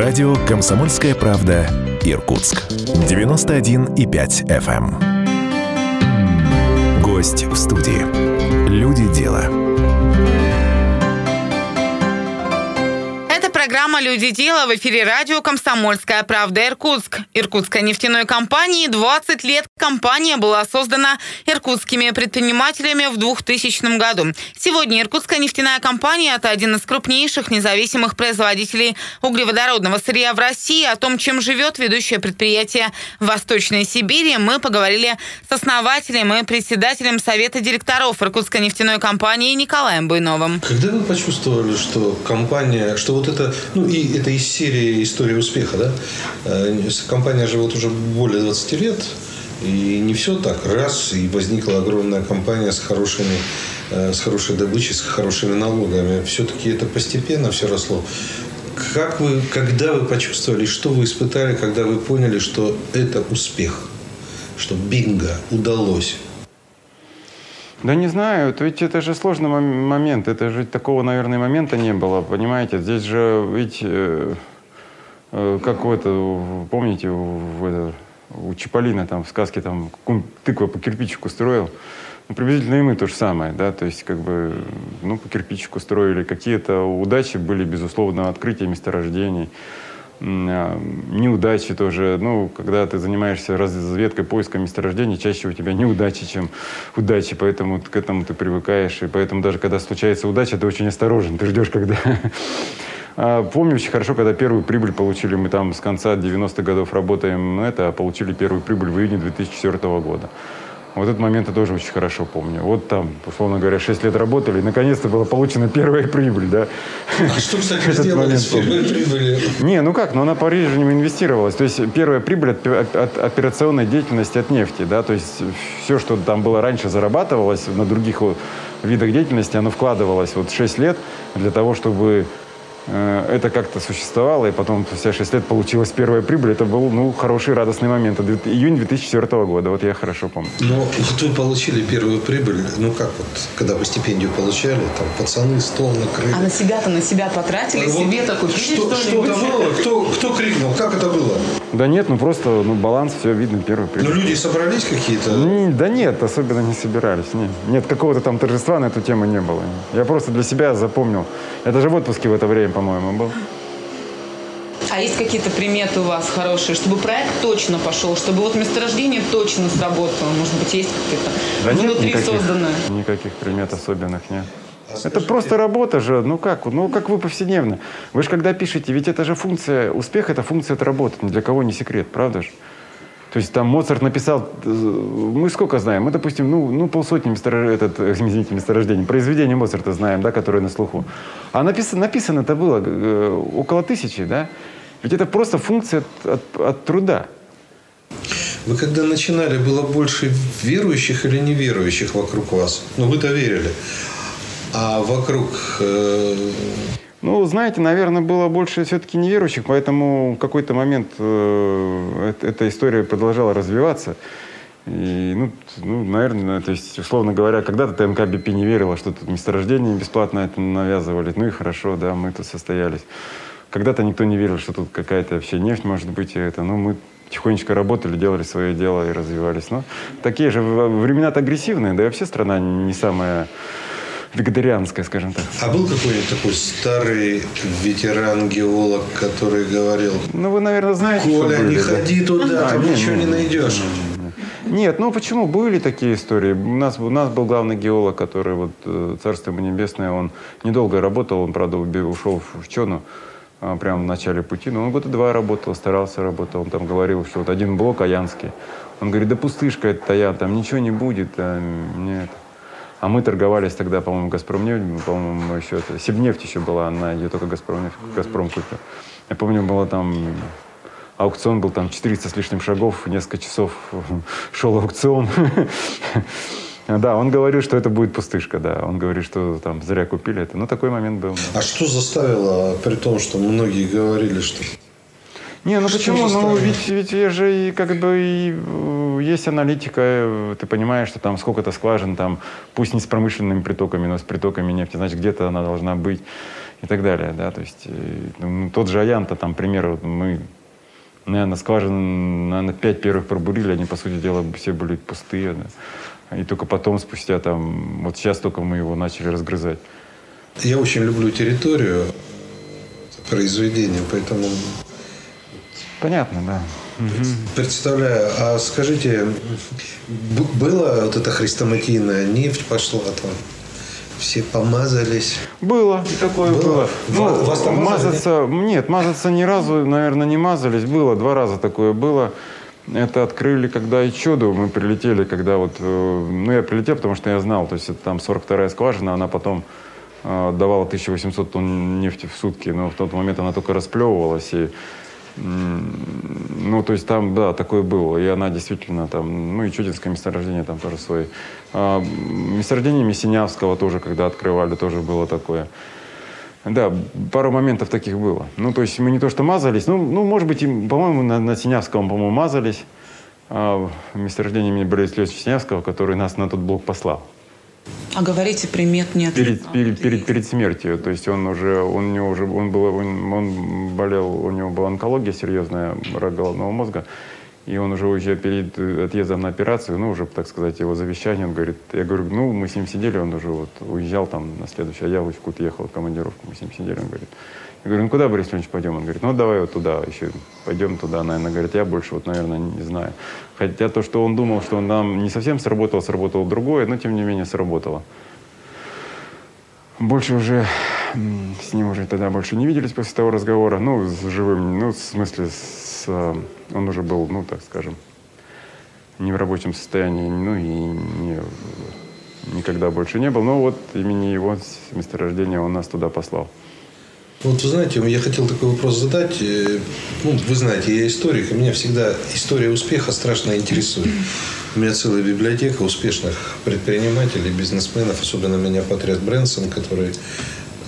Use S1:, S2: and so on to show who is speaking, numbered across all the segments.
S1: Радио «Комсомольская правда» Иркутск. 91,5 FM. Гость в студии. Люди дела.
S2: Программа «Люди дела» в эфире радио «Комсомольская правда» Иркутск. Иркутской нефтяной компании 20 лет. Компания была создана иркутскими предпринимателями в 2000 году. Сегодня Иркутская нефтяная компания – это один из крупнейших независимых производителей углеводородного сырья в России. О том, чем живет ведущее предприятие Восточной Сибири, мы поговорили с основателем и председателем Совета директоров Иркутской нефтяной компании Николаем Буйновым.
S3: Когда вы почувствовали, что компания, что вот это ну, и это из серии «История успеха», да? Э, компания живет уже более 20 лет, и не все так. Раз, и возникла огромная компания с хорошими э, с хорошей добычей, с хорошими налогами. Все-таки это постепенно все росло. Как вы, когда вы почувствовали, что вы испытали, когда вы поняли, что это успех, что бинго удалось?
S4: Да не знаю, ведь это же сложный момент, это же такого, наверное, момента не было, понимаете? Здесь же ведь, э, э, как в это, помните, в, это, у Чаполина там в сказке там тыква по кирпичику строил, ну, приблизительно и мы то же самое, да, то есть как бы, ну, по кирпичику строили, какие-то удачи были, безусловно, открытия месторождений, неудачи тоже. Ну, когда ты занимаешься разведкой, поиском месторождений, чаще у тебя неудачи, чем удачи, поэтому к этому ты привыкаешь. И поэтому даже когда случается удача, ты очень осторожен, ты ждешь, когда... А, помню очень хорошо, когда первую прибыль получили, мы там с конца 90-х годов работаем, это, а получили первую прибыль в июне 2004 года. Вот этот момент я тоже очень хорошо помню. Вот там, условно говоря, 6 лет работали, и наконец-то была получена первая прибыль, да.
S3: А что, кстати, сделали с первой прибылью?
S4: Не, ну как, но она по-прежнему инвестировалась. То есть первая прибыль от, от, от операционной деятельности от нефти, да, то есть все, что там было раньше зарабатывалось на других видах деятельности, оно вкладывалось вот 6 лет для того, чтобы это как-то существовало, и потом спустя 6 лет получилась первая прибыль. Это был, ну, хороший, радостный момент. Это июнь 2004 года, вот я хорошо помню.
S3: Но вот вы получили первую прибыль, ну как вот, когда вы стипендию получали, там пацаны стол накрыли.
S2: А на себя-то, на себя потратили, а себе-то купили
S3: что, что-то было? Кто, кто крикнул? Как это было?
S4: Да нет, ну просто, ну, баланс, все видно, первый прибыль.
S3: Ну люди собрались какие-то?
S4: Да нет, особенно не собирались. Нет, нет какого-то там торжества на эту тему не было. Я просто для себя запомнил. Это же в отпуске в это время по-моему, был.
S2: А есть какие-то приметы у вас хорошие, чтобы проект точно пошел, чтобы вот месторождение точно сработало? Может быть, есть какие-то да внутри никаких, созданное?
S4: Никаких примет особенных нет. А это просто работа же, ну как, ну как вы повседневно. Вы же когда пишете, ведь это же функция, успех это функция от работы, ни для кого не секрет, правда же? То есть там Моцарт написал, э, мы сколько знаем? Мы, допустим, ну, ну полсотни месторож... этот, э, извините, месторождений, произведения Моцарта знаем, да, которые на слуху. А написано, написано это было э, около тысячи, да? Ведь это просто функция от, от, от труда.
S3: Вы когда начинали, было больше верующих или неверующих вокруг вас? Ну, вы-то верили. А вокруг э,
S4: ну, знаете, наверное, было больше все-таки неверующих, поэтому в какой-то момент э, эта история продолжала развиваться. И, ну, ну, наверное, то есть, условно говоря, когда-то ТМК БП не верила, что тут месторождение бесплатно это навязывали. Ну и хорошо, да, мы тут состоялись. Когда-то никто не верил, что тут какая-то вообще нефть может быть. И это, ну, мы тихонечко работали, делали свое дело и развивались. Но такие же времена-то агрессивные, да и вообще страна не самая вегетарианская, скажем так.
S3: А был какой-нибудь такой старый ветеран-геолог, который говорил...
S4: Ну, вы, наверное, знаете,
S3: Коля, были, не да? ходи туда, а, там нет, ничего нет, не найдешь.
S4: Нет, ну почему? Были такие истории. У нас, у нас был главный геолог, который, вот, э, царство ему небесное, он недолго работал, он, правда, ушел в Чону а, прямо в начале пути. Но он года два работал, старался работал. Он там говорил, что вот один блок Аянский. Он говорит, да пустышка это Таян, там ничего не будет. А, нет. А мы торговались тогда, по-моему, Газпромнефть, по-моему, еще это, Сибнефть еще была, она ее только Газпром, Газпром купил. Я помню, было там аукцион был там 400 с лишним шагов, несколько часов шел аукцион. Да, он говорил, что это будет пустышка, да. Он говорит, что там зря купили это. Ну, такой момент был.
S3: А что заставило, при том, что многие говорили, что
S4: не, ну почему? Ну ведь, ведь же и как бы и, э, есть аналитика, э, ты понимаешь, что там сколько-то скважин, там, пусть не с промышленными притоками, но с притоками нефти, значит, где-то она должна быть. и так далее, да, то есть ну, тот же Аянта, там, пример, вот мы, наверное, скважины, наверное, пять первых пробурили, они, по сути дела, все были пустые, да, и только потом, спустя там, вот сейчас только мы его начали разгрызать.
S3: Я очень люблю территорию произведения, поэтому...
S4: Понятно, да.
S3: Представляю. А скажите, было вот эта хрестоматийная нефть пошла там? Все помазались.
S4: Было, такое было. было. Ну, Вас там мазаться, нет, мазаться ни разу, наверное, не мазались. Было, два раза такое было. Это открыли, когда и чудо. Мы прилетели, когда вот... Э, ну, я прилетел, потому что я знал. То есть это там 42-я скважина, она потом э, давала 1800 тонн нефти в сутки. Но в тот момент она только расплевывалась. И ну, то есть там, да, такое было. И она действительно там, ну и Чудинское месторождение там тоже свое. А, месторождение Мессинявского тоже, когда открывали, тоже было такое. Да, пару моментов таких было. Ну, то есть мы не то что мазались, ну, ну может быть, по-моему, на, на Синявском, по-моему, мазались. А месторождение имени Бориса Львовича Синявского, который нас на тот блок послал.
S2: А говорите, примет нет?
S4: Перед, перед, перед, перед смертью. То есть он уже, он, у него уже, он, был, он, он болел, у него была онкология серьезная, рак головного мозга. И он уже уже перед отъездом на операцию, ну, уже, так сказать, его завещание, он говорит, я говорю, ну, мы с ним сидели, он уже вот уезжал там на следующий, а я в Усть-Кут ехал в командировку, мы с ним сидели, он говорит, я говорю, ну куда, Борис Леонидович, пойдем? Он говорит, ну давай вот туда еще, пойдем туда, наверное. Говорит, я больше вот, наверное, не знаю. Хотя то, что он думал, что нам не совсем сработал, сработало другое, но тем не менее сработало. Больше уже с ним уже тогда больше не виделись после того разговора. Ну, с живым, ну, в смысле, с, э, он уже был, ну, так скажем, не в рабочем состоянии, ну, и не, никогда больше не был. Но вот имени его месторождения он нас туда послал.
S3: Вот вы знаете, я хотел такой вопрос задать. Э, ну, вы знаете, я историк, и меня всегда история успеха страшно интересует. У меня целая библиотека успешных предпринимателей, бизнесменов. Особенно меня потряс Брэнсон, который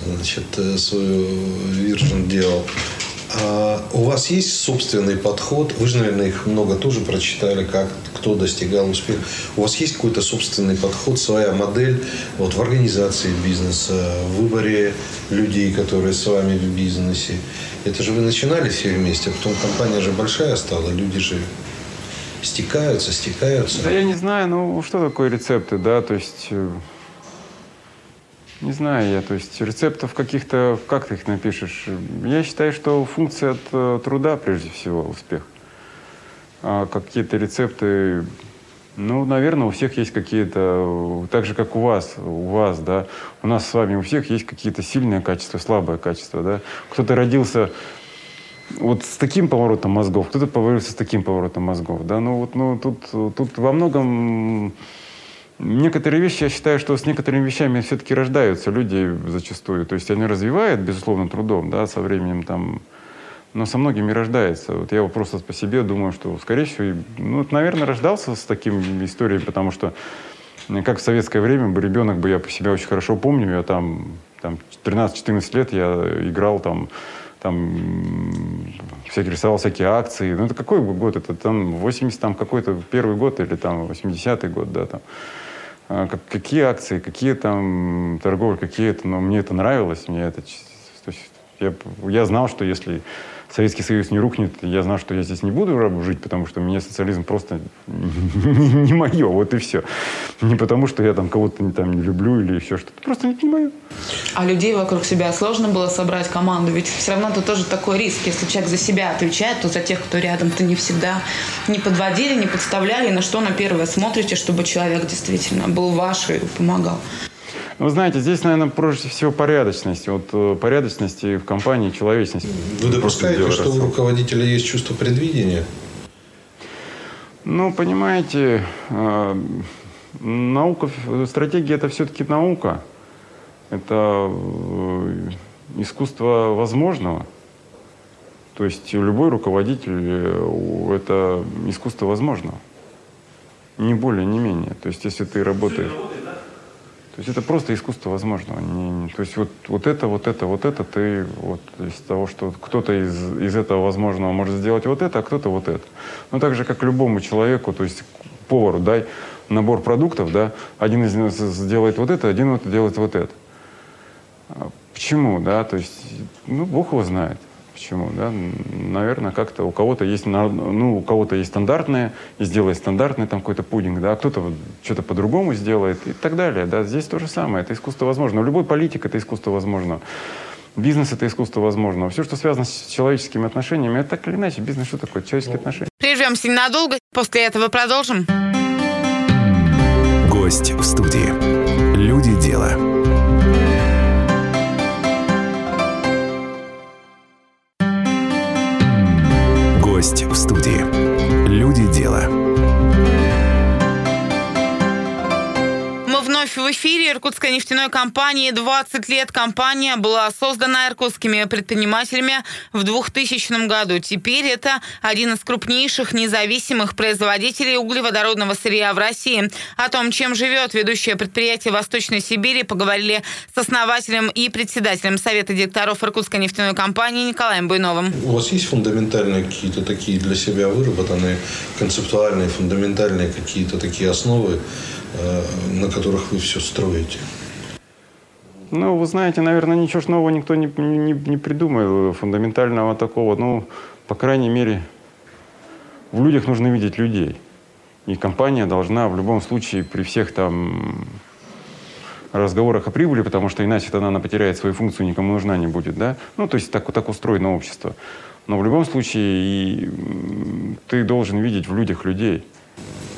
S3: значит, э, свою Virgin делал. А у вас есть собственный подход? Вы же, наверное, их много тоже прочитали, как кто достигал успеха. У вас есть какой-то собственный подход, своя модель вот, в организации бизнеса, в выборе людей, которые с вами в бизнесе? Это же вы начинали все вместе, а потом компания же большая стала, люди же стекаются, стекаются.
S4: Да я не знаю, ну что такое рецепты, да, то есть э, не знаю я, то есть рецептов каких-то, как ты их напишешь? Я считаю, что функция от э, труда прежде всего успех. А какие-то рецепты, ну, наверное, у всех есть какие-то, так же, как у вас, у вас, да, у нас с вами у всех есть какие-то сильные качества, слабые качества, да. Кто-то родился вот с таким поворотом мозгов, кто-то появился с таким поворотом мозгов, да, ну вот, ну, тут, тут во многом Некоторые вещи, я считаю, что с некоторыми вещами все-таки рождаются люди зачастую. То есть они развивают, безусловно, трудом, да, со временем там, но со многими рождается. Вот я просто по себе думаю, что, скорее всего, ну, наверное, рождался с таким историей, потому что как в советское время бы ребенок бы, я по себе очень хорошо помню, я там, там 13-14 лет я играл там, там всякие, рисовал всякие акции. Ну, это какой год? Это там 80 там какой-то первый год или там 80-й год, да, там. А, как, какие акции, какие там торговли, какие это, но мне это нравилось, мне это, то есть я, я знал, что если Советский Союз не рухнет, я знал, что я здесь не буду жить, потому что мне социализм просто не мое, вот и все. Не потому, что я там кого-то там не люблю или еще что-то, просто не, не мое.
S2: А людей вокруг себя сложно было собрать команду, ведь все равно это тоже такой риск. Если человек за себя отвечает, то за тех, кто рядом, то не всегда не подводили, не подставляли, на что на первое смотрите, чтобы человек действительно был ваш и помогал.
S4: Ну, знаете, здесь, наверное, прежде всего порядочность. Вот э, порядочности в компании, человечность.
S3: Вы допускаете, что у руководителя есть чувство предвидения?
S4: Ну, понимаете, э, наука, стратегия – это все-таки наука. Это э, искусство возможного. То есть любой руководитель – это искусство возможного. Не более, не менее. То есть если ты работаешь... То есть это просто искусство возможного. Не, не, то есть вот, вот это, вот это, вот это ты вот из того, что кто-то из, из этого возможного может сделать вот это, а кто-то вот это. Ну так же, как любому человеку, то есть повару дай набор продуктов, да, один из них сделает вот это, один вот делает вот это. Почему, да? То есть, ну, Бог его знает. Почему, да? Наверное, как-то у кого-то есть, ну, у кого-то есть стандартные, и сделает стандартный там какой-то пудинг, да, а кто-то вот что-то по-другому сделает и так далее, да. Здесь то же самое, это искусство возможно. Любой политик — это искусство возможно. Бизнес — это искусство возможного. Все, что связано с человеческими отношениями, это так или иначе. Бизнес что такое? Человеческие отношения.
S2: Прервемся ненадолго, после этого продолжим.
S1: Гость в студии. Люди дела.
S2: Вновь в эфире Иркутской нефтяной компании. 20 лет компания была создана иркутскими предпринимателями в 2000 году. Теперь это один из крупнейших независимых производителей углеводородного сырья в России. О том, чем живет ведущее предприятие Восточной Сибири, поговорили с основателем и председателем Совета директоров Иркутской нефтяной компании Николаем Буйновым.
S3: У вас есть фундаментальные какие-то такие для себя выработанные, концептуальные, фундаментальные какие-то такие основы, Э, на которых вы все строите?
S4: Ну, вы знаете, наверное, ничего нового никто не, не, не придумал, фундаментального такого. Ну, по крайней мере, в людях нужно видеть людей. И компания должна в любом случае при всех там разговорах о прибыли, потому что иначе тогда она потеряет свою функцию, никому нужна не будет, да? Ну, то есть так, так устроено общество. Но в любом случае и ты должен видеть в людях людей.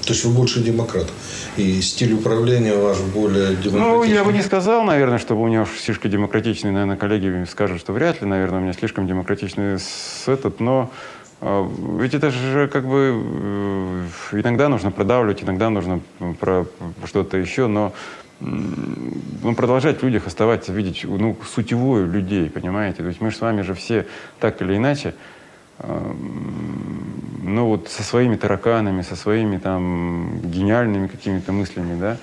S3: То есть вы больше демократ. И стиль управления ваш более демократичный.
S4: Ну, я бы не сказал, наверное, чтобы у него слишком демократичный. Наверное, коллеги скажут, что вряд ли, наверное, у меня слишком демократичный с этот. Но э, ведь это же как бы э, иногда нужно продавливать, иногда нужно про что-то еще, но ну, продолжать в людях оставаться, видеть ну, сутевую людей, понимаете? То есть мы же с вами же все так или иначе ну вот со своими тараканами, со своими там гениальными какими-то мыслями, да,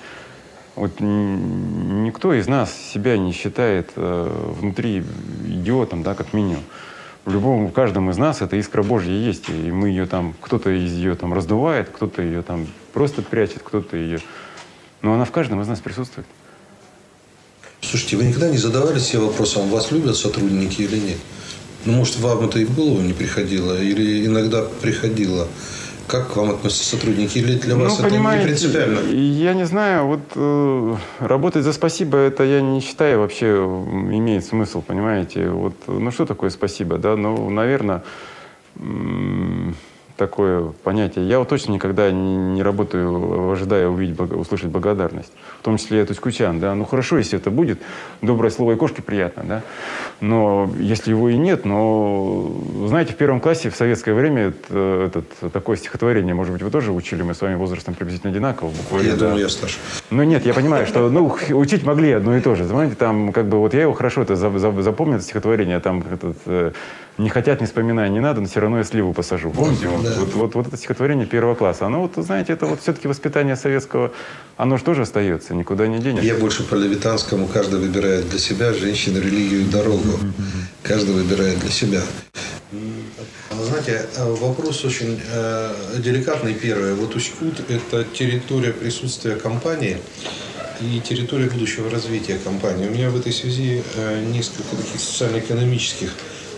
S4: вот никто из нас себя не считает э, внутри идиотом, да, как минимум. В любом, в каждом из нас эта искра Божья есть, и мы ее там, кто-то из ее там раздувает, кто-то ее там просто прячет, кто-то ее... Но она в каждом из нас присутствует.
S3: Слушайте, вы никогда не задавали себе вопросом, вас любят сотрудники или нет? Ну, может, вам это и в голову не приходило, или иногда приходило. Как к вам относятся сотрудники? Или для вас ну, это не принципиально?
S4: Я не знаю. Вот э, работать за спасибо, это я не считаю вообще имеет смысл, понимаете? Вот, ну, что такое спасибо, да? Ну, наверное, такое понятие. Я вот точно никогда не, не работаю, ожидая увидеть, услышать благодарность. В том числе эту скучан, да. Ну хорошо, если это будет. Доброе слово и кошке приятно, да. Но если его и нет, но знаете, в первом классе в советское время это, этот, такое стихотворение, может быть, вы тоже учили, мы с вами возрастом приблизительно одинаково.
S3: Буквально, я да. думаю, я старше.
S4: Ну нет, я понимаю, что ну, учить могли одно и то же. Знаете, там как бы вот я его хорошо это запомнил, это стихотворение, там этот, э, не хотят, не вспоминая, не надо, но все равно я сливу посажу. Помните? Да. Вот, вот, вот, вот это стихотворение первого класса. Оно вот, знаете, это вот все-таки воспитание советского, оно же тоже остается, никуда не денется.
S3: Я больше по Левитанскому, каждый выбирает для себя женщину, религию и дорогу. Каждый выбирает для себя. Знаете, вопрос очень э, деликатный первый. Вот Усть-Кут – это территория присутствия компании и территория будущего развития компании. У меня в этой связи э, несколько таких социально-экономических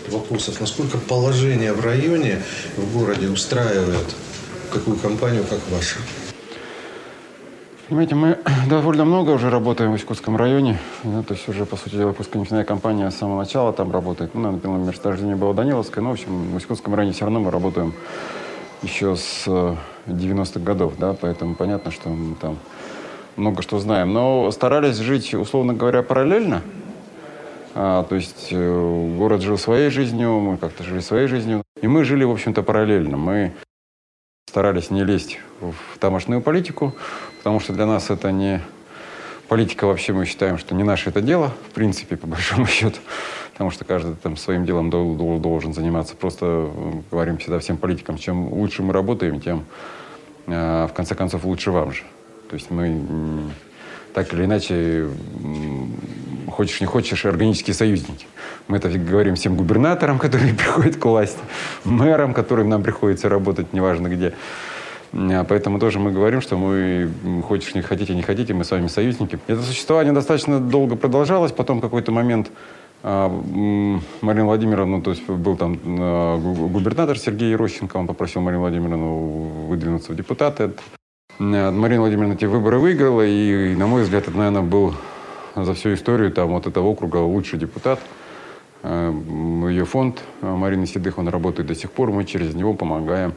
S3: вопросов. Насколько положение в районе, в городе устраивает такую компанию, как ваша?
S4: Понимаете, мы довольно много уже работаем в Искутском районе. Да, то есть уже, по сути дела, Искутская компания с самого начала там работает. Ну, например, месторождение было Даниловское, но, в общем, в Искутском районе все равно мы работаем еще с 90-х годов, да, поэтому понятно, что мы там много что знаем. Но старались жить, условно говоря, параллельно. А, то есть э, город жил своей жизнью, мы как-то жили своей жизнью. И мы жили, в общем-то, параллельно. Мы старались не лезть в тамошную политику, потому что для нас это не политика вообще мы считаем, что не наше это дело, в принципе, по большому счету, потому что каждый там своим делом должен заниматься. Просто э, говорим всегда всем политикам, чем лучше мы работаем, тем э, в конце концов лучше вам же. То есть мы так или иначе хочешь не хочешь, органические союзники. Мы это говорим всем губернаторам, которые приходят к власти, мэрам, которым нам приходится работать, неважно где. А поэтому тоже мы говорим, что мы, хочешь не хотите, не хотите, мы с вами союзники. Это существование достаточно долго продолжалось, потом какой-то момент А, Марина Владимировна, ну, то есть был там а, губернатор Сергей Ерощенко, он попросил Марину Владимировну выдвинуться в депутаты. Марина Владимировна эти выборы выиграла, и, на мой взгляд, это, наверное, был за всю историю там, вот этого округа лучший депутат. Ее фонд Марины Седых, он работает до сих пор, мы через него помогаем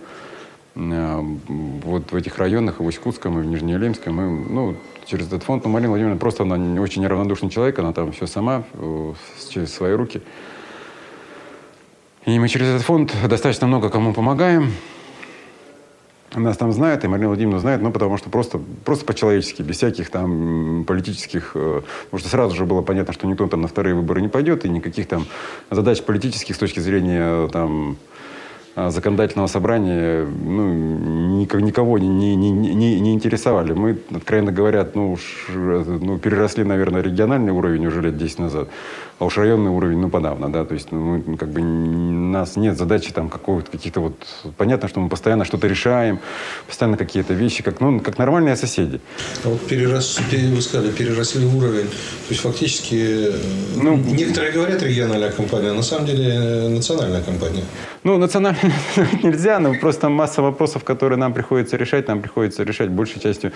S4: вот в этих районах, и в Усть-Кутском, и в Нижнеелимском, мы, ну, через этот фонд. Но Марина Владимировна просто она очень неравнодушный человек, она там все сама, э, через свои руки. И мы через этот фонд достаточно много кому помогаем. Нас там знают, и Марина Владимировна знает, ну, потому что просто, просто по-человечески, без всяких там политических... Э, потому что сразу же было понятно, что никто там на вторые выборы не пойдет, и никаких там задач политических с точки зрения там а, законодательного собрания ну, никого не, не, не, не интересовали. Мы, откровенно говоря, ну, уж, ну, переросли, наверное, региональный уровень уже лет 10 назад, а уж районный уровень, ну, подавно, да, то есть ну, мы, как бы, у нас нет задачи там какого-то, каких-то вот, понятно, что мы постоянно что-то решаем, постоянно какие-то вещи, как, ну, как нормальные соседи.
S3: А вот перерос, вы сказали, переросли уровень, то есть фактически, ну, некоторые говорят региональная компания, а на самом деле э, национальная компания.
S4: Ну, национальная нельзя, но просто масса вопросов, которые нам приходится решать, нам приходится решать большей частью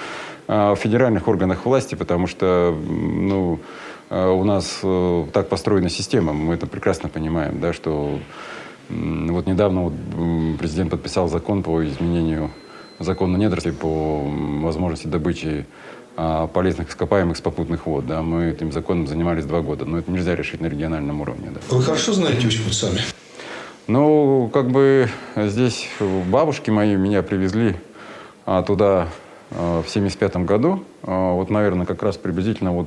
S4: э, в федеральных органах власти, потому что, ну, э, у нас э, так построена система, мы это прекрасно понимаем, да, что вот недавно вот президент подписал закон по изменению закона недорослей по возможности добычи а, полезных ископаемых с попутных вод. Да. Мы этим законом занимались два года, но это нельзя решить на региональном уровне. Да.
S3: Вы хорошо знаете Усть-Кут сами?
S4: Ну, как бы здесь бабушки мои меня привезли а, туда а, в 75 году. А, вот, наверное, как раз приблизительно вот,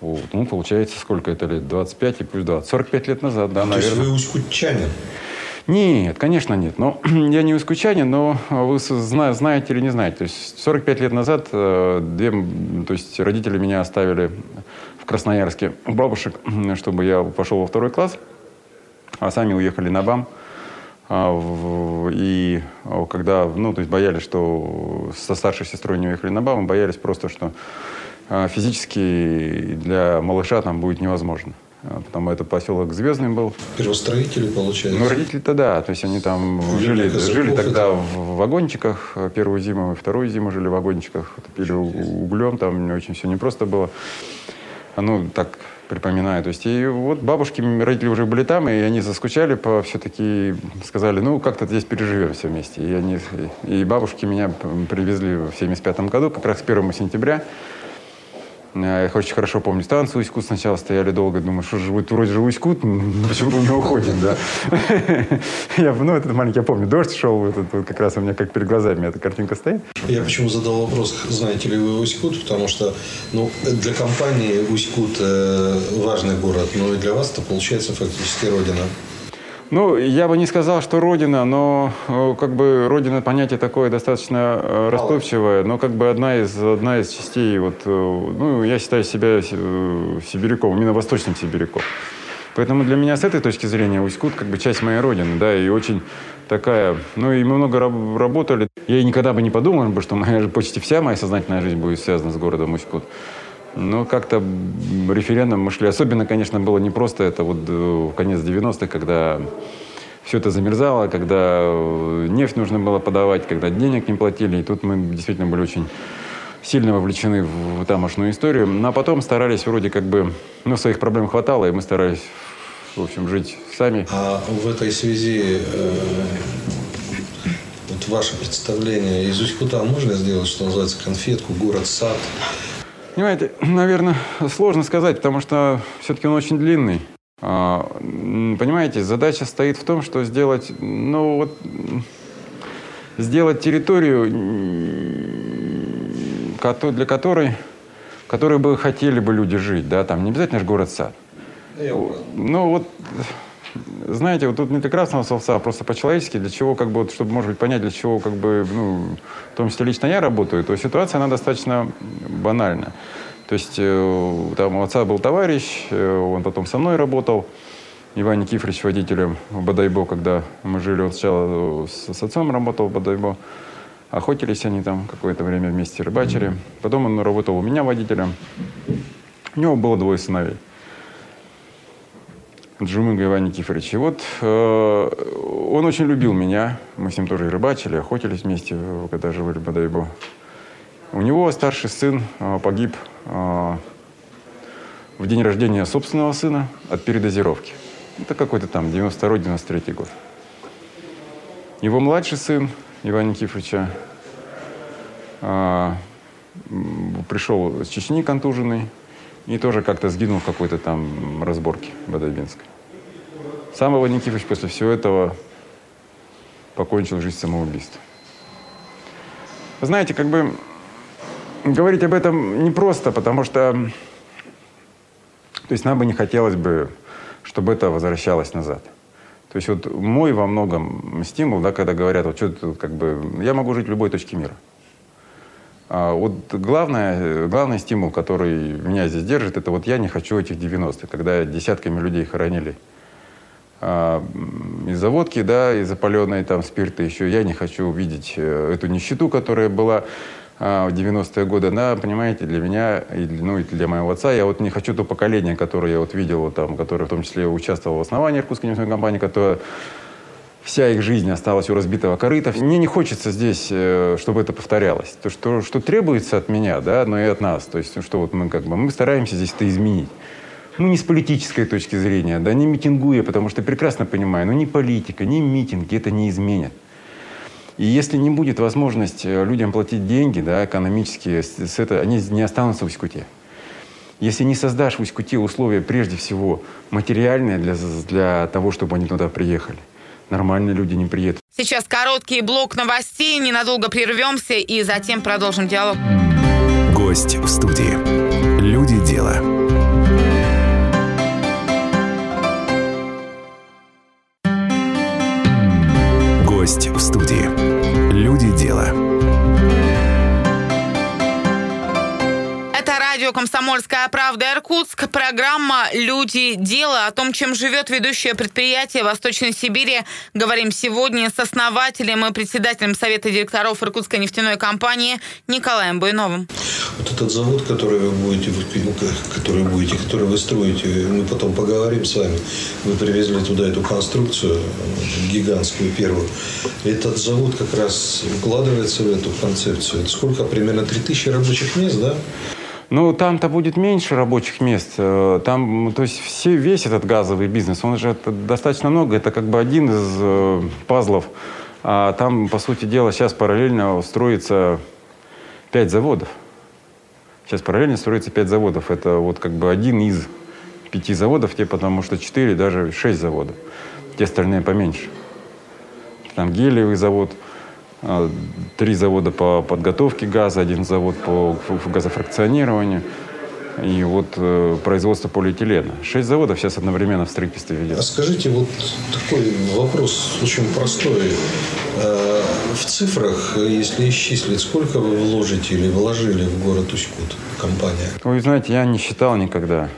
S4: вот, ну, получается, сколько это лет? 25 и плюс 20. 45 лет назад, да,
S3: То
S4: наверное.
S3: То есть вы ускутчанин?
S4: Нет, конечно, нет. Но я не ускучанин, но вы зна знаете или не знаете. То есть 45 лет назад э, две, то есть родители меня оставили в Красноярске у бабушек, чтобы я пошел во второй класс а сами уехали на БАМ. А, и когда, ну, то есть боялись, что со старшей сестрой не уехали на БАМ, боялись просто, что а, физически для малыша там будет невозможно. А, потому это поселок Звездный был.
S3: Первостроители, получается?
S4: Ну, родители-то да. То есть они там жили, жили тогда это... в вагончиках. Первую зиму и вторую зиму жили в вагончиках. Топили углем. Там не очень все непросто было. Ну, так припоминаю. То есть, и вот бабушки, родители уже были там, и они заскучали по все-таки, сказали, ну, как-то здесь переживем все вместе. И, они, и бабушки меня привезли в 75 году, как раз 1 сентября. Я их очень хорошо помню. Станцию Усть-Кут сначала стояли долго. Думаю, что же, вроде же Усть-Кут, почему мы не уходим, да? Я, ну, этот маленький, я помню, дождь шел, этот, вот как раз у меня как перед глазами эта картинка стоит.
S3: Я почему задал вопрос, знаете ли вы Усть-Кут, потому что, ну, для компании Усть-Кут э, важный город, но и для вас это получается фактически родина.
S4: Ну, я бы не сказал, что родина, но э, как бы родина понятие такое достаточно э, расплывчивое, но как бы одна из, одна из частей, вот, э, ну, я считаю себя сибиряком, именно восточным сибиряком. Поэтому для меня с этой точки зрения Усть-Кут как бы часть моей родины, да, и очень такая, ну и мы много работали. Я никогда бы не подумал, что моя, почти вся моя сознательная жизнь будет связана с городом Усть-Кут. Ну, как-то референдум мы шли. Особенно, конечно, было непросто. Это вот э, конец 90-х, когда все это замерзало, когда э, нефть нужно было подавать, когда денег не платили. И тут мы действительно были очень сильно вовлечены в тамошную историю. Ну, а потом старались вроде как бы... Ну, своих проблем хватало, и мы старались, в общем, жить сами.
S3: А в этой связи э, вот ваше представление из Усть-Кута можно сделать, что называется, конфетку, город-сад?
S4: Понимаете, наверное, сложно сказать, потому что все-таки он очень длинный. А, понимаете, задача стоит в том, что сделать, ну вот, сделать территорию, для которой, которой бы хотели бы люди жить, да, там не обязательно же город-сад. Ну вот знаете, вот тут не для красного словца, а просто по-человечески, для чего, как бы, вот, чтобы, может быть, понять, для чего, как бы, ну, в том числе лично я работаю, то ситуация, она достаточно банальна. То есть э, там у отца был товарищ, э, он потом со мной работал, Иван Никифорович водителем в Бадайбо, когда мы жили, он сначала с, с отцом работал в Бадайбо, охотились они там какое-то время вместе, рыбачили. Потом он работал у меня водителем. У него было двое сыновей. Джумыга Иван Никифорович. И вот э, он очень любил меня. Мы с ним тоже рыбачили, охотились вместе, когда жили в Бадайбо. У него старший сын э, погиб э, в день рождения собственного сына от передозировки. Это какой-то там 92-93 год. Его младший сын Ивана Никифоровича э, пришел с Чечни контуженный и тоже как-то сгинул в какой-то там разборке Бадайбинской. Сам Иван Никифорович после всего этого покончил жизнь самоубийством. Вы знаете, как бы говорить об этом непросто, потому что то есть нам бы не хотелось бы, чтобы это возвращалось назад. То есть вот мой во многом стимул, да, когда говорят, вот что как бы, я могу жить в любой точке мира. А вот главное, главный стимул, который меня здесь держит, это вот я не хочу этих 90-х, когда десятками людей хоронили а, из-за водки, да, из-за там спирта еще. Я не хочу увидеть э, эту нищету, которая была а, в 90-е годы, да, понимаете, для меня, и, ну, и для моего отца, я вот не хочу то поколение, которое я вот видел, там, которое в том числе участвовало в основании Иркутской нефтяной компании, которое вся их жизнь осталась у разбитого корыта. Мне не хочется здесь, э, чтобы это повторялось. То, что, что требуется от меня, да, но и от нас. То есть, что вот мы как бы, мы стараемся здесь это изменить ну, не с политической точки зрения, да, не митингуя, потому что прекрасно понимаю, ну, ни политика, ни митинги это не изменят. И если не будет возможности э, людям платить деньги, да, экономические, с это, они не останутся в Усть-Куте. Если не создашь в Усть-Куте условия, прежде всего, материальные для, для того, чтобы они туда приехали, нормальные люди не приедут.
S2: Сейчас короткий блок новостей, ненадолго прервемся и затем продолжим диалог.
S1: Гость в студии. Люди дела. Гость в студии. Люди дела.
S2: Радио «Комсомольская правда» Иркутск. Программа «Люди. Дело» о том, чем живет ведущее предприятие Восточной Сибири. Говорим сегодня с основателем и председателем Совета директоров Иркутской нефтяной компании Николаем Буйновым.
S3: Вот этот завод, который вы будете, который будете, который вы строите, мы потом поговорим с вами. Вы привезли туда эту конструкцию гигантскую первую. Этот завод как раз укладывается в эту концепцию. Это сколько? Примерно 3000 рабочих мест, да?
S4: Ну, там-то будет меньше рабочих мест. Э, там, то есть все, весь этот газовый бизнес, он же это достаточно много. Это как бы один из э, пазлов. А там, по сути дела, сейчас параллельно строится пять заводов. Сейчас параллельно строится пять заводов. Это вот как бы один из пяти заводов, те потому что четыре, даже шесть заводов. Те остальные поменьше. Там гелиевый завод, три завода по подготовке газа, один завод по газофракционированию и вот э, производство полиэтилена. Шесть заводов сейчас одновременно в строительстве ведется.
S3: А скажите, вот такой вопрос очень простой. Э, в цифрах, если исчислить, сколько вы вложите или вложили в город Усть-Кут, компания?
S4: Вы знаете, я не считал никогда.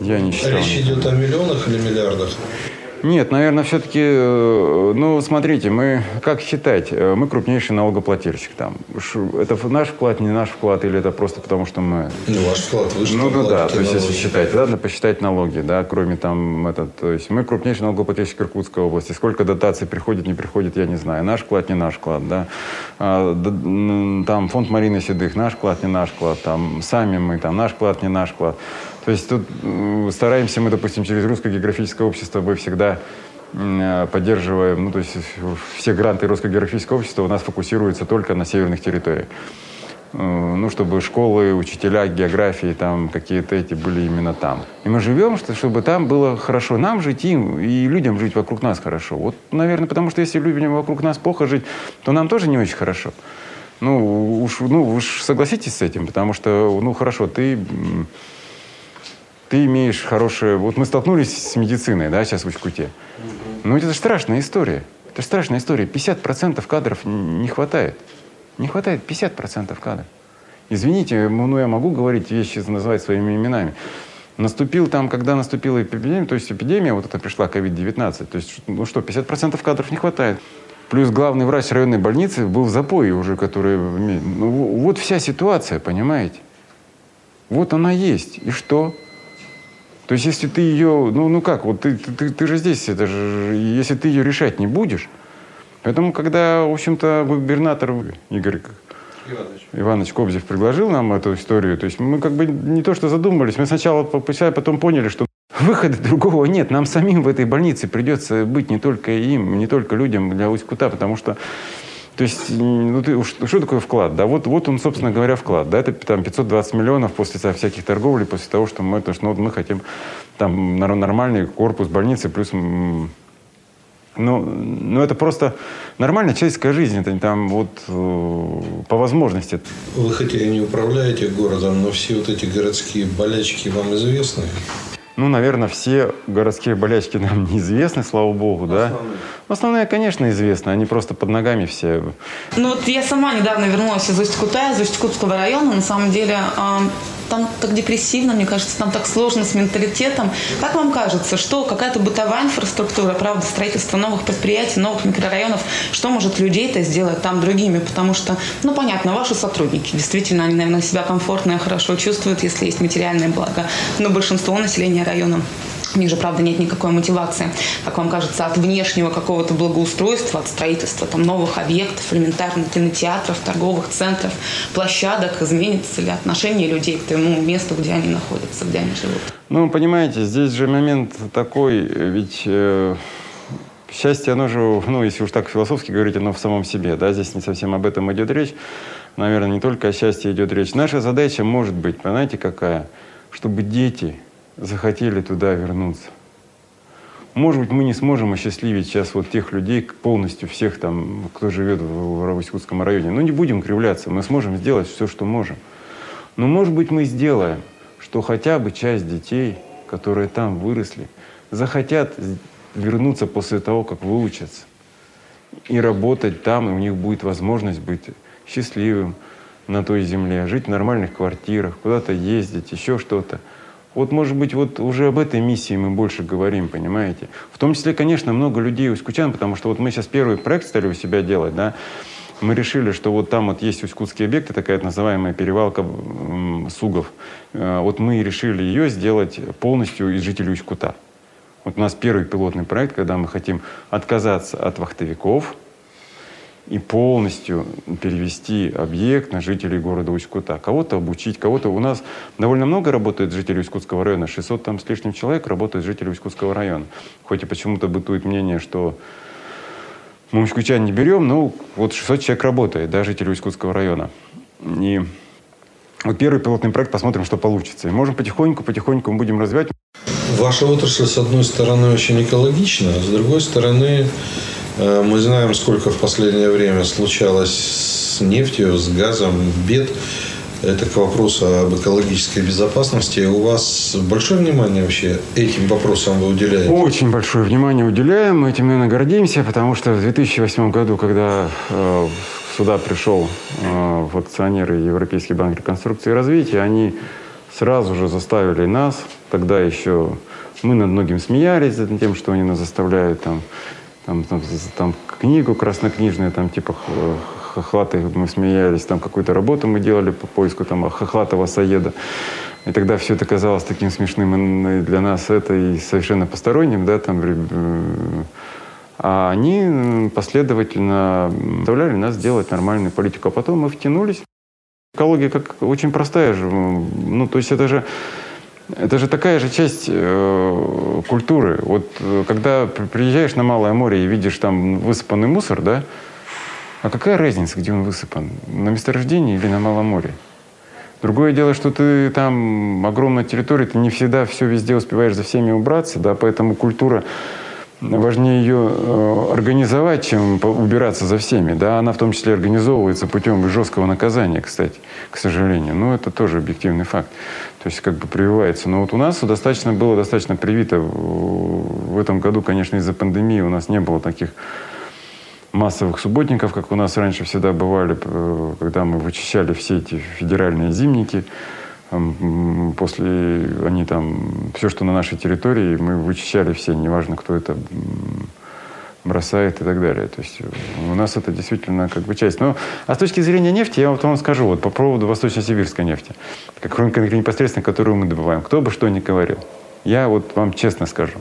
S4: Я не считал.
S3: Речь
S4: никогда.
S3: идет о миллионах или миллиардах?
S4: Нет, наверное, все-таки, э, ну, смотрите, мы, как считать, э, мы крупнейший налогоплательщик там. Это наш вклад, не наш вклад, или это просто потому, что мы...
S3: Ну, ваш вклад, вы что
S4: Ну, ну да, то есть
S3: налоги?
S4: если считать, ладно, посчитать налоги, да, кроме там, этот, то есть мы крупнейший налогоплательщик Иркутской области. Сколько дотаций приходит, не приходит, я не знаю. Наш вклад, не наш вклад, да. А, там фонд Марины Седых, наш вклад, не наш вклад. Там сами мы, там наш вклад, не наш вклад. То есть тут стараемся мы, допустим, через Русское географическое общество мы всегда поддерживаем, ну, то есть все гранты Русского географического общества у нас фокусируются только на северных территориях. Э, Ну, чтобы школы, учителя географии, там какие-то эти были именно там. И мы живем, что- чтобы там было хорошо. Нам жить им и людям жить вокруг нас хорошо. Вот, наверное, потому что если людям вокруг нас плохо жить, то нам тоже не очень хорошо. Ну, уж, ну, вы ж согласитесь с этим, потому что, ну, хорошо, ты ты имеешь хорошее... Вот мы столкнулись с медициной, да, сейчас в Усть-Куте. Ну, это же страшная история. Это же страшная история. 50% кадров не хватает. Не хватает 50% кадров. Извините, ну, я могу говорить вещи, называть своими именами. Наступил там, когда наступила эпидемия, то есть эпидемия, вот это пришла COVID-19, то есть, ну что, 50% кадров не хватает. Плюс главный врач районной больницы был в запое уже, который... Ну, вот вся ситуация, понимаете? Вот она есть. И что? То есть, если ты ее, ну, ну как, вот ты, ты, ты же здесь, это же, если ты ее решать не будешь. Поэтому, когда, в общем-то, губернатор Игорь Иванович. Иванович Кобзев предложил нам эту историю, то есть мы как бы не то что задумались, мы сначала пописали, потом поняли, что выхода другого нет. Нам самим в этой больнице придется быть не только им, не только людям для Усть-Кута, потому что то есть, ну, ты, что такое вклад? Да, вот, вот он, собственно говоря, вклад. Да, это там 520 миллионов после там, всяких торговлей, после того, что мы, то, что, ну, мы хотим там нормальный корпус больницы, плюс ну, ну, это просто нормальная человеческая жизнь. Это там вот э, по возможности.
S3: Вы хоть и не управляете городом, но все вот эти городские болячки вам известны?
S4: Ну, наверное, все городские болячки нам неизвестны, слава богу, да. Основные. Конечно, известны, они просто под ногами все.
S2: Ну вот я сама недавно вернулась из Усть-Кута, из Усть-Кутского района. На самом деле там так депрессивно, мне кажется, там так сложно с менталитетом. Как вам кажется, что какая-то бытовая инфраструктура, правда, строительство новых предприятий, новых микрорайонов, что может людей-то сделать там другими? Потому что, ну, понятно, ваши сотрудники, действительно, они, наверное, себя комфортно и хорошо чувствуют, если есть материальное благо. Но большинство населения района у них же, правда, нет никакой мотивации, как вам кажется, от внешнего какого-то благоустройства, от строительства там, новых объектов, элементарно кинотеатров, торговых центров, площадок. Изменится ли отношение людей к тому месту, где они находятся, где они живут?
S4: Ну, понимаете, здесь же момент такой, ведь... Э... Счастье, оно же, ну, если уж так философски говорить, оно в самом себе, да, здесь не совсем об этом идет речь. Наверное, не только о счастье идет речь. Наша задача может быть, понимаете, какая? Чтобы дети захотели туда вернуться. Может быть, мы не сможем осчастливить сейчас вот тех людей, полностью всех там, кто живет в Равоськутском районе. Но не будем кривляться, мы сможем сделать все, что можем. Но, может быть, мы сделаем, что хотя бы часть детей, которые там выросли, захотят вернуться после того, как выучатся. И работать там, и у них будет возможность быть счастливым на той земле, жить в нормальных квартирах, куда-то ездить, еще что-то. Вот, может быть, вот уже об этой миссии мы больше говорим, понимаете? В том числе, конечно, много людей Усть-Кутян, потому что вот мы сейчас первый проект стали у себя делать, да, мы решили, что вот там вот есть Усть-Кутские объекты, такая называемая перевалка Сугов. Э, вот мы решили ее сделать полностью из жителей Усть-Кута. Вот у нас первый пилотный проект, когда мы хотим отказаться от вахтовиков, и полностью перевести объект на жителей города Усть-Кута. Кого-то обучить, кого-то... У нас довольно много работает жителей Усть-Кутского района, 600 там с лишним человек работает жителей Усть-Кутского района. Хоть и почему-то бытует мнение, что мы усть-кутчан не берем, но вот 600 человек работает, да, жители Усть-Кутского района. И вот первый пилотный проект, посмотрим, что получится. И можем потихоньку, потихоньку мы будем развивать.
S3: Ваша отрасль, с одной стороны, очень экологична, а с другой стороны, мы знаем, сколько в последнее время случалось с нефтью, с газом, бед. Это к вопросу об экологической безопасности. У вас большое внимание вообще этим вопросам вы уделяете?
S4: Очень большое внимание уделяем. Мы этим, наверное, гордимся, потому что в 2008 году, когда э, сюда пришел э, в акционеры Европейский банк реконструкции и развития, они сразу же заставили нас, тогда еще мы над многим смеялись над тем, что они нас заставляют там там, там, там книгу краснокнижную, там типа хохлаты, мы смеялись, там какую-то работу мы делали по поиску там хохлатого саеда. И тогда все это казалось таким смешным и для нас это и совершенно посторонним, да, там, э, а они последовательно заставляли нас делать нормальную политику. А потом мы втянулись. Экология как очень простая же. Ну, то есть это же это же такая же часть э, культуры. Вот э, когда приезжаешь на Малое море и видишь там высыпанный мусор, да, а какая разница, где он высыпан? На месторождении или на Малом море? Другое дело, что ты там огромная территория, ты не всегда все везде успеваешь за всеми убраться, да, поэтому культура важнее ее э, организовать, чем убираться за всеми. Да? Она в том числе организовывается путем жесткого наказания, кстати, к сожалению. Но это тоже объективный факт. То есть как бы прививается. Но вот у нас достаточно было достаточно привито. В этом году, конечно, из-за пандемии у нас не было таких массовых субботников, как у нас раньше всегда бывали, э, когда мы вычищали все эти федеральные зимники после они там все, что на нашей территории, мы вычищали все, неважно, кто это бросает и так далее. То есть у нас это действительно как бы часть. Но, а с точки зрения нефти, я вот вам скажу, вот по поводу восточно-сибирской нефти, как непосредственно, которую мы добываем, кто бы что ни говорил. Я вот вам честно скажу,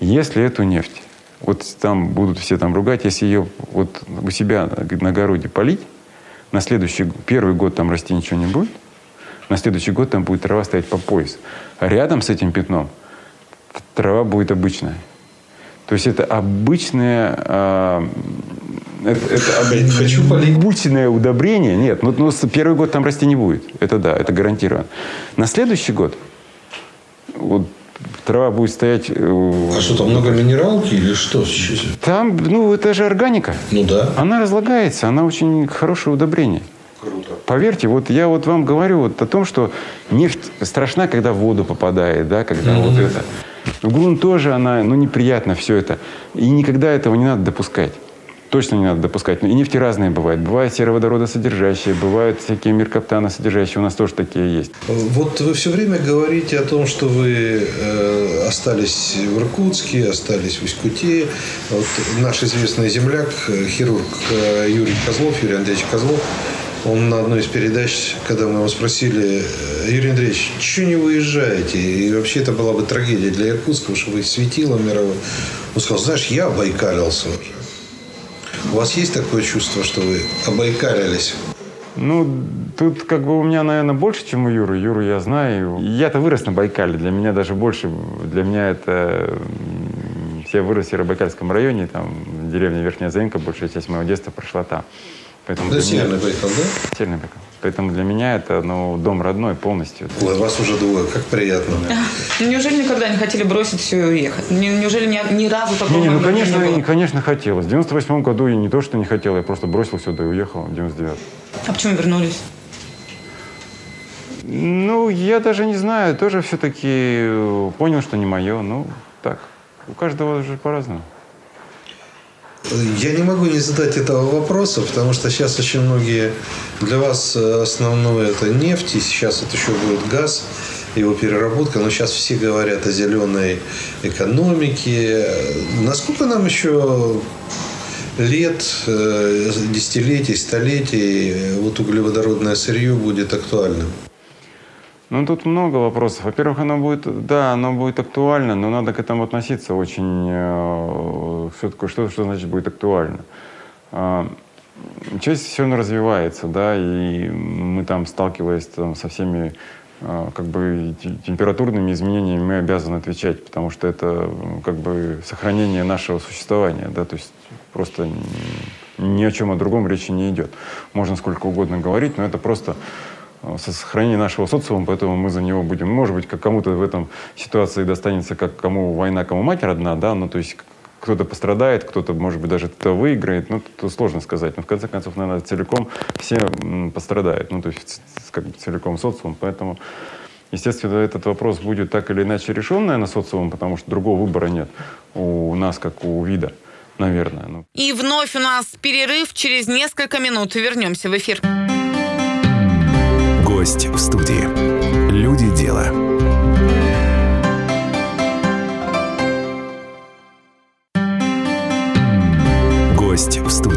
S4: если эту нефть, вот там будут все там ругать, если ее вот у себя на огороде полить, на следующий, первый год там расти ничего не будет, на следующий год там будет трава стоять по пояс. А рядом с этим пятном трава будет обычная. То есть это обычное, э, это, это
S3: Хочу полить.
S4: обычное удобрение. Нет, ну, ну, первый год там расти не будет. Это да, это гарантированно. На следующий год вот, трава будет стоять... э,
S3: А что там, много минералки или что? Сейчас-
S4: Там, ну, это же органика.
S3: Ну да.
S4: Она разлагается, она очень хорошее удобрение. Поверьте, вот я вот вам говорю вот о том, что нефть страшна, когда в воду попадает, да, когда вот это. В грунт тоже она, ну, неприятно все это. И никогда этого не надо допускать. Точно не надо допускать. И нефти разные бывают. Бывают сероводородосодержащие, бывают всякие меркаптаносодержащие. У нас тоже такие есть.
S3: Вот вы все время говорите о том, что вы э, остались в Иркутске, остались в Искуте. Вот наш известный земляк, э, хирург э, Юрий Козлов, Юрий Андреевич Козлов, он на одной из передач, когда мы его спросили, «Э, Юрий Андреевич, чего не выезжаете? И вообще это была бы трагедия для Иркутска, потому что вы светило мировое. Он сказал, знаешь, я обайкалился уже. У вас есть такое чувство, что вы обайкалились?
S4: Ну, тут как бы у меня, наверное, больше, чем у Юры. Юру я знаю. Я-то вырос на Байкале. Для меня даже больше. Для меня это... Я вырос в Серобайкальском районе, там, деревня Верхняя Заинка, большая часть моего детства прошла там. Поэтому
S3: Да,
S4: для меня-
S3: Северный Байкал, да?
S4: Северный Байкал. Поэтому для меня это, ну, дом родной полностью.
S3: Ой, вас уже двое, как приятно.
S2: Ну, Неужели никогда не хотели бросить все и уехать? Не- Неужели ни, ни разу такого
S4: Не, не, ну, конечно,
S2: не было?
S4: конечно, хотелось. В 98 году я не то, что не хотел, я просто бросил сюда и уехал в 99
S2: А почему вернулись?
S4: Ну, я даже не знаю, тоже все-таки понял, что не мое. Ну, так, у каждого же по-разному.
S3: Я не могу не задать этого вопроса, потому что сейчас очень многие... Для вас э, основное это нефть, и сейчас это еще будет газ, его переработка. Но сейчас все говорят о зеленой экономике. Насколько нам еще лет, э, десятилетий, столетий вот углеводородное сырье будет актуальным?
S4: Ну, тут много вопросов. Во-первых, оно будет, да, оно будет актуально, но надо к этому относиться очень... э, такое, что, что значит будет актуально? А, Часть все равно развивается, да, и мы там, сталкиваясь там, со всеми э, как бы те- температурными изменениями, мы обязаны отвечать, потому что это как бы сохранение нашего существования, да, то есть просто ни о чем о другом речи не идет. Можно сколько угодно говорить, но это просто э, сохранение нашего социума, поэтому мы за него будем. Может быть, как кому-то в этом ситуации достанется, как кому война, кому мать родна, да, ну то есть кто-то пострадает, кто-то, может быть, даже это выиграет, ну, тут сложно сказать. Но в конце концов, наверное, целиком все пострадают, ну, то есть как бы целиком социум. Поэтому, естественно, этот вопрос будет так или иначе решен, наверное, социумом, потому что другого выбора нет у нас, как у вида, наверное. Ну,
S2: И вновь у нас перерыв. Через несколько минут вернемся в эфир.
S1: Гость в студии. Люди дела. Гость в студии.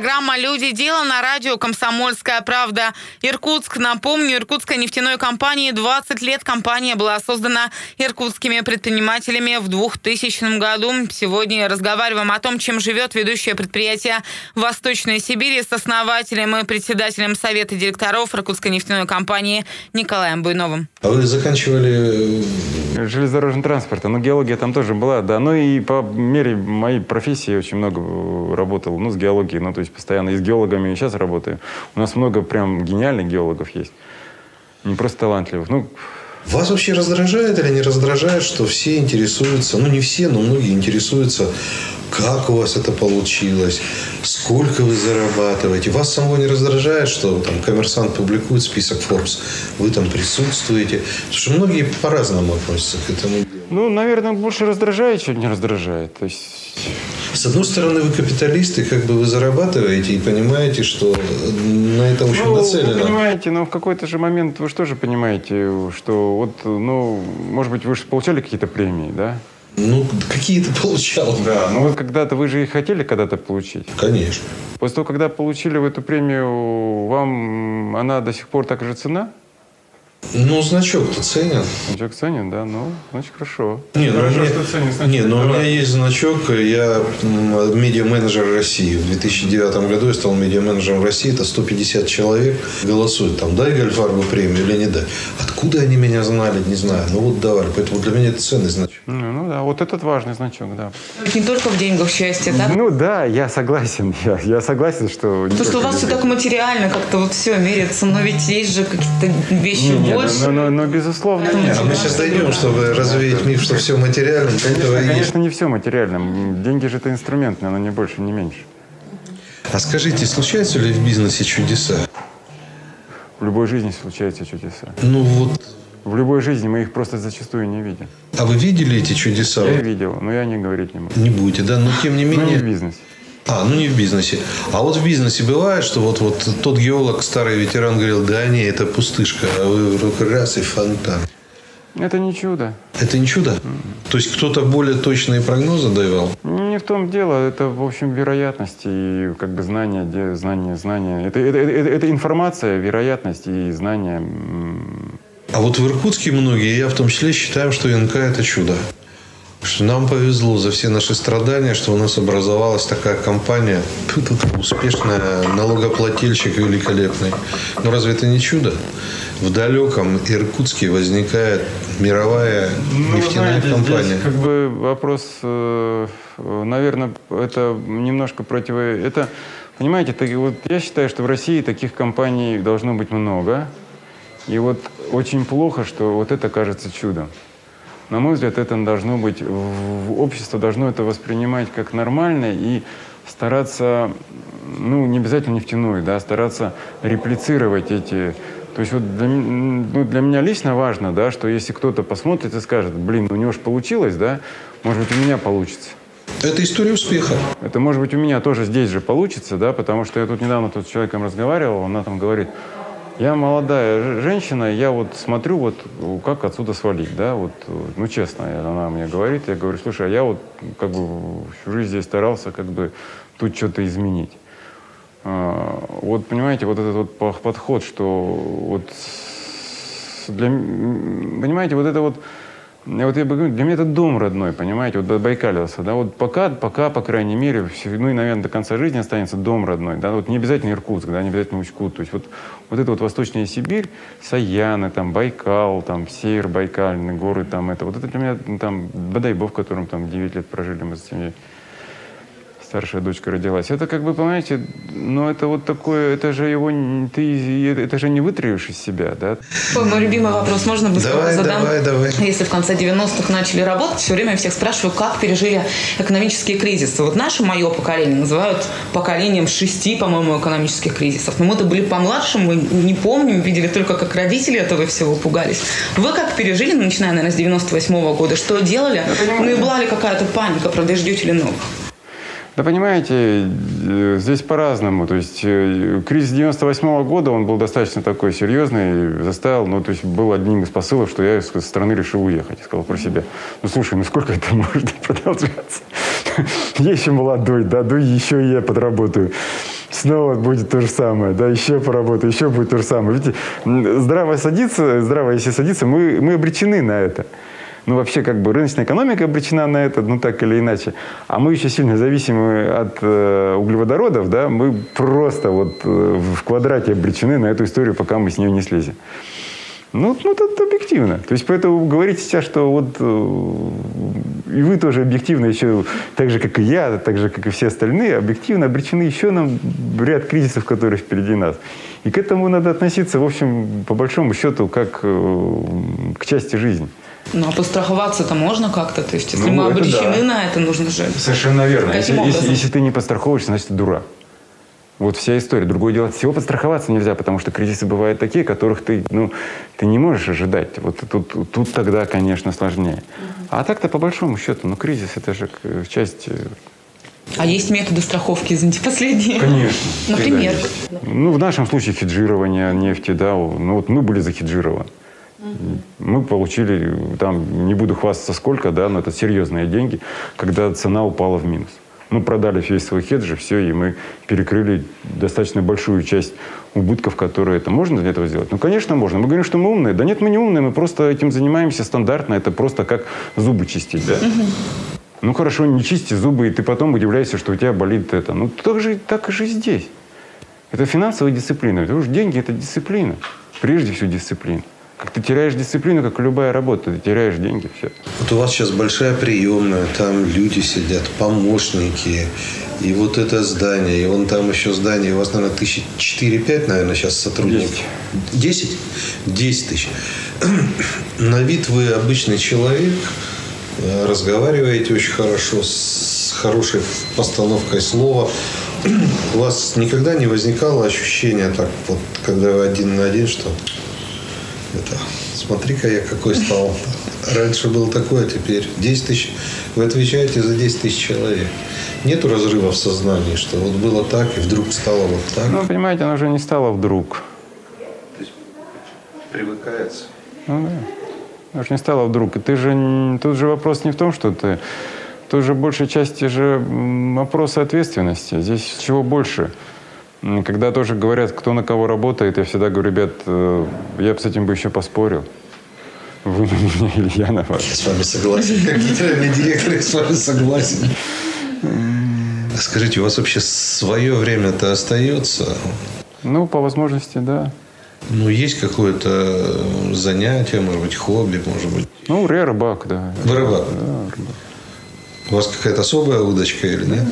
S2: Программа «Люди. Дело» на радио «Комсомольская правда». Иркутск. Напомню, иркутской нефтяной компании 20 лет. Компания была создана иркутскими предпринимателями в 2000 году. Сегодня разговариваем о том, чем живет ведущее предприятие Восточной Сибири с основателем и председателем Совета директоров иркутской нефтяной компании Николаем Буйновым.
S3: А вы заканчивали
S4: железнодорожный транспорт, ну, геология там тоже была, да. Ну, и по мере моей профессии очень много э, работал, ну, с геологией, ну, то есть постоянно и с геологами и сейчас работаю. У нас много прям гениальных геологов есть. Не просто талантливых. Ну,
S3: Вас вообще раздражает или не раздражает, что все интересуются, ну не все, но многие интересуются, как у вас это получилось, сколько вы зарабатываете. Вас самого не раздражает, что там коммерсант публикует список Forbes, вы там присутствуете. Потому что многие по-разному относятся к этому
S4: ну, наверное, больше раздражает, чем не раздражает. То есть
S3: С одной стороны, вы капиталист, и как бы вы зарабатываете и понимаете, что на это очень
S4: Ну, вы
S3: нацелено.
S4: понимаете, но в какой-то же момент вы же тоже понимаете, что вот, ну, может быть, вы же получали какие-то премии, да?
S3: Ну, какие-то получал.
S4: Да, ну вот когда-то вы же и хотели когда-то получить.
S3: Конечно.
S4: После того, когда получили эту премию, вам она до сих пор так же цена?
S3: Ну, значок-то ценен.
S4: Значок ценен, да? Ну, значит, хорошо.
S3: Не, ну, у меня,
S4: что ценен значок.
S3: не, ну, у меня
S4: Давай.
S3: есть значок. Я медиа-менеджер России. В 2009 году я стал медиа-менеджером России. Это 150 человек голосуют. Там, дай Гольфарбу премию или не дай. Откуда они меня знали, не знаю. Ну, вот давали. Поэтому для меня это ценный значок.
S4: Ну, ну да, вот этот важный значок, да.
S2: Не только в деньгах счастье, да?
S4: Ну да, я согласен. Я, я согласен, что...
S2: То, что у вас все так материально, как-то вот все меряется, но ведь есть же какие-то вещи
S4: Не, не,
S2: больше.
S4: ну, ну, ну, безусловно, нет.
S3: А мы сейчас дойдем, чтобы развеять миф, что все материально.
S4: Конечно, конечно, не все материально. Деньги же это инструмент, но не больше, не меньше.
S3: А скажите, случаются ли в бизнесе чудеса?
S4: В любой жизни случаются чудеса.
S3: Ну вот,
S4: В любой жизни мы их просто зачастую не видим.
S3: а вы видели эти чудеса?
S4: Я видел, но я не говорить не могу.
S3: Не будете, да? Но тем не
S4: Ну, не
S3: менее...
S4: в бизнесе.
S3: А, ну не в бизнесе. А вот в бизнесе бывает, что вот, вот тот геолог, старый ветеран, говорил, да не, это пустышка, а вы вдруг раз и фонтан.
S4: Это не чудо.
S3: Это не чудо? То есть кто-то более точные прогнозы давал?
S4: Не в том дело, это, в общем, вероятность и как бы знание, де- знание, знание. Это, это, это- это информация, вероятность и знание. м,
S3: А вот в Иркутске многие, я в том числе, считаем, что НК – это чудо. Что нам повезло за все наши страдания, что у нас образовалась такая компания, успешная, налогоплательщик великолепный. Но разве это не чудо? В далеком Иркутске возникает мировая
S4: Ну,
S3: нефтяная
S4: знаете,
S3: компания.
S4: Здесь как бы вопрос, э, наверное, это немножко противо... Это, понимаете, так, вот я считаю, что в России таких компаний должно быть много. И вот очень плохо, что вот это кажется чудом. На мой взгляд, это должно быть, общество должно это воспринимать как нормально и стараться, ну, не обязательно нефтяную, да, стараться реплицировать эти... То есть вот для, ну, для меня лично важно, да, что если кто-то посмотрит и скажет, блин, у него же получилось, да, может быть, у меня получится.
S3: Это история успеха.
S4: Это, может быть, у меня тоже здесь же получится, да, потому что я тут недавно тут с человеком разговаривал, она там говорит, я молодая женщина, я вот смотрю, вот как отсюда свалить, да, вот, э, ну, честно, она мне говорит, я говорю, слушай, а я вот как бы всю жизнь здесь старался как бы тут что-то изменить. А, Вот, понимаете, вот этот вот подход, что вот для, понимаете, вот это вот, вот я говорю, для меня это дом родной, понимаете, вот до Байкалиуса, да, вот пока, пока, по крайней мере, всё- ну и, наверное, до конца жизни останется дом родной, да, вот не обязательно Иркутск, да, не обязательно Учкут, то есть вот, вот это вот Восточная Сибирь, Саяны, там, Байкал, там, Север Байкальный, горы там, это, вот это для меня, ну, там, Бадайбо, в котором там 9 лет прожили мы с семьей старшая дочка родилась. Это как бы, понимаете, ну это вот такое, это же его, не- ты, это же не вытравишь из себя, да?
S2: Ой, мой любимый вопрос, можно быстро
S3: Давай,
S2: задам?
S3: давай, давай.
S2: Если в конце 90-х начали работать, все время я всех спрашиваю, как пережили экономические кризисы. Вот наше, мое поколение, называют поколением шести, по-моему, экономических кризисов. Но мы-то были помладше, мы не помним, видели только, как родители этого всего пугались. Вы как пережили, начиная, наверное, с 98 года? Что делали? Ну и была ли какая-то паника, правда, ждете ли новых?
S4: Да понимаете, э, здесь по-разному. То есть э, кризис 98 года, он был достаточно такой серьезный, заставил, ну, то есть был одним из посылов, что я из страны решил уехать. Я сказал про себя, ну, слушай, ну сколько это может продолжаться? Я еще молодой, да, ну еще и я подработаю. Снова будет то же самое, да, еще поработаю, еще будет то же самое. Видите, здраво садиться, здраво если садиться, мы, мы обречены на это. Ну, вообще, как бы рыночная экономика обречена на это, ну, так или иначе. А мы еще сильно зависимы от э, углеводородов, да, мы просто вот э, в квадрате обречены на эту историю, пока мы с нее не слезем. Ну, ну это объективно. То есть, поэтому говорить сейчас, что вот э, и вы тоже объективно еще, так же, как и я, так же, как и все остальные, объективно обречены еще на ряд кризисов, которые впереди нас. И к этому надо относиться, в общем, по большому счету, как э, к части жизни.
S2: Ну, а постраховаться-то можно как-то? То есть, если
S4: Ну,
S2: мы обречены
S4: да.
S2: на это, нужно же...
S4: Совершенно верно. Если,
S2: Каким
S4: если-
S2: образом?
S4: если ты не подстраховываешься, значит, ты дурак. Вот вся история. Другое дело, от всего подстраховаться нельзя, потому что кризисы бывают такие, которых ты, ну, ты не можешь ожидать. Вот тут, тут тогда, конечно, сложнее. А так-то, по большому счету, ну, кризис – это же к- часть... э,
S2: А есть методы страховки, извините, последние?
S4: Конечно.
S2: Например?
S4: Ну, в нашем случае хеджирование нефти, да. Ну, вот мы были захеджированы. Мы получили, там, не буду хвастаться сколько, да, но это серьезные деньги, когда цена упала в минус. Мы продали весь свой хеджи, все, и мы перекрыли достаточно большую часть убытков, которые это. Можно для этого сделать? Ну, конечно, можно. Мы говорим, что мы умные. Да нет, мы не умные, мы просто этим занимаемся стандартно. Это просто как зубы чистить, да? Ну, хорошо, не чисти зубы, и ты потом удивляешься, что у тебя болит это. Ну, так же, так же здесь. Это финансовая дисциплина. Потому что деньги – это дисциплина. Прежде всего дисциплина. Как ты теряешь дисциплину, как любая работа, ты теряешь деньги, все.
S3: Вот у вас сейчас большая приемная, там люди сидят, помощники, и вот это здание, и вон там еще здание, у вас, наверное, тысячи четыре-пять, наверное, сейчас сотрудников. Десять? Десять тысяч. На вид вы обычный человек, э, разговариваете очень хорошо, с хорошей постановкой слова. У вас никогда не возникало ощущения так, вот, когда вы один на один, что это, смотри-ка я какой стал. Раньше был такой, а теперь 10 тысяч. Вы отвечаете за 10 тысяч человек. Нету разрыва в сознании, что вот было так, и вдруг стало вот так.
S4: Ну, понимаете, оно уже не стало вдруг.
S3: То есть привыкается.
S4: Ну да. Оно же не стало вдруг. И ты же... Тут же вопрос не в том, что ты... Тут же большей части же вопрос ответственности. Здесь чего больше? Когда тоже говорят, кто на кого работает, я всегда говорю, ребят, э, я бы с этим бы еще поспорил. Вы на меня или я на вас.
S3: Я с вами согласен. Как генеральный директор, я с вами согласен. Скажите, у вас вообще свое время-то остается?
S4: Ну, по возможности, да.
S3: Ну, есть какое-то занятие, может быть, хобби, может быть.
S4: Ну, ре рыбак, да.
S3: Вы рыбак?
S4: Да, рыбак.
S3: У вас какая-то особая удочка или нет?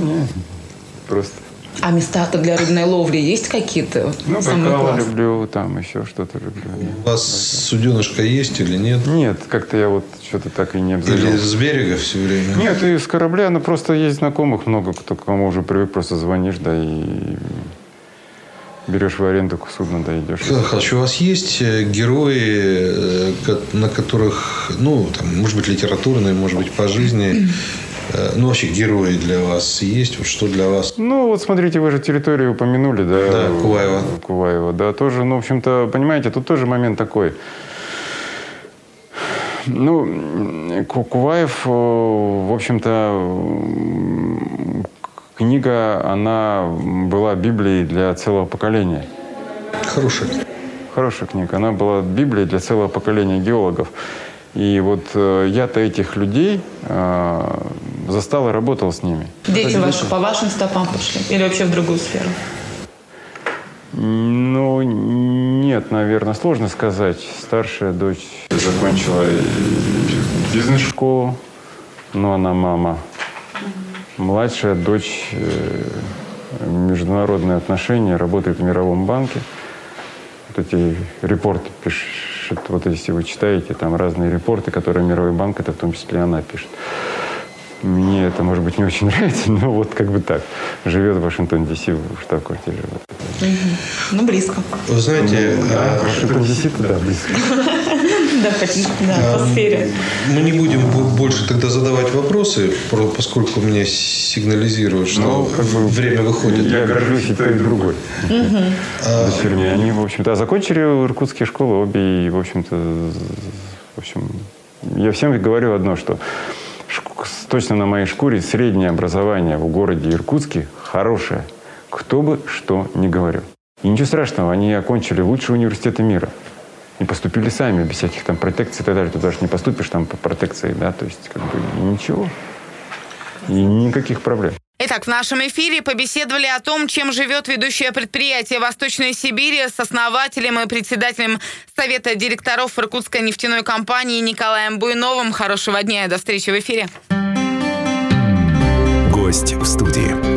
S4: Просто.
S2: А места-то для рыбной ловли есть какие-то?
S4: Ну,
S2: классные?
S4: люблю, там еще что-то люблю.
S3: У вас суденышка есть или нет?
S4: Нет, как-то я вот что-то так и не
S3: Или
S4: обзавелся.
S3: с берега все время?
S4: Нет, и с корабля, ну просто есть знакомых много, кто к кому уже привык, просто звонишь, да, и берешь в аренду судно, да, идешь.
S3: Михайлович, у вас есть э, герои, э, на которых, ну, там, может быть, литературные, может быть, по жизни, ну, вообще герои для вас есть? Вот что для вас?
S4: Ну, вот смотрите, вы же территорию упомянули, да?
S3: Да, Куваева.
S4: Куваева, да, тоже, ну, в общем-то, понимаете, тут тоже момент такой. Ну, Куваев, э, в общем-то, книга, она была Библией для целого поколения.
S3: Хорошие.
S4: Хорошая книга. Она была Библией для целого поколения геологов. И вот э, я-то этих людей э, застал и работал с ними.
S2: Дети ваши по вашим стопам пошли? Или вообще в другую сферу?
S4: Ну, нет, наверное, сложно сказать. Старшая дочь закончила бизнес-школу, но она мама. Младшая дочь э, международные отношения, работает в Мировом банке. Вот эти репорты пишет, вот если вы читаете, там разные репорты, которые Мировой банк, это в том числе она пишет. Мне это, может быть, не очень нравится, но вот как бы так. Живет в Вашингтон-Ди.Си, в штаб-квартире. Вот.
S2: Ну, близко.
S3: Вы знаете, а,
S4: Вашингтон-Ди.Си, да, близко.
S2: Да, да, по сфере.
S3: мы не будем бо- больше тогда задавать вопросы, про- поскольку мне сигнализируют, что
S4: Ну, как бы
S3: время выходит.
S4: Я горжусь и той, и другой. Дочерьми. Они, в общем-то, закончили иркутские школы обе, и, в общем-то, в общем, я всем говорю одно, что точно на моей шкуре среднее образование в городе Иркутске хорошее, кто бы что ни говорил. И ничего страшного, они окончили лучшие университеты мира. И поступили сами, без всяких там протекций и так далее. Туда же не поступишь там по протекции, да, то есть как бы ничего. И никаких проблем.
S2: Итак, в нашем эфире побеседовали о том, чем живет ведущее предприятие Восточной Сибири с основателем и председателем Совета директоров Иркутской нефтяной компании Николаем Буйновым. Хорошего дня и до встречи в эфире.
S1: Гость в студии.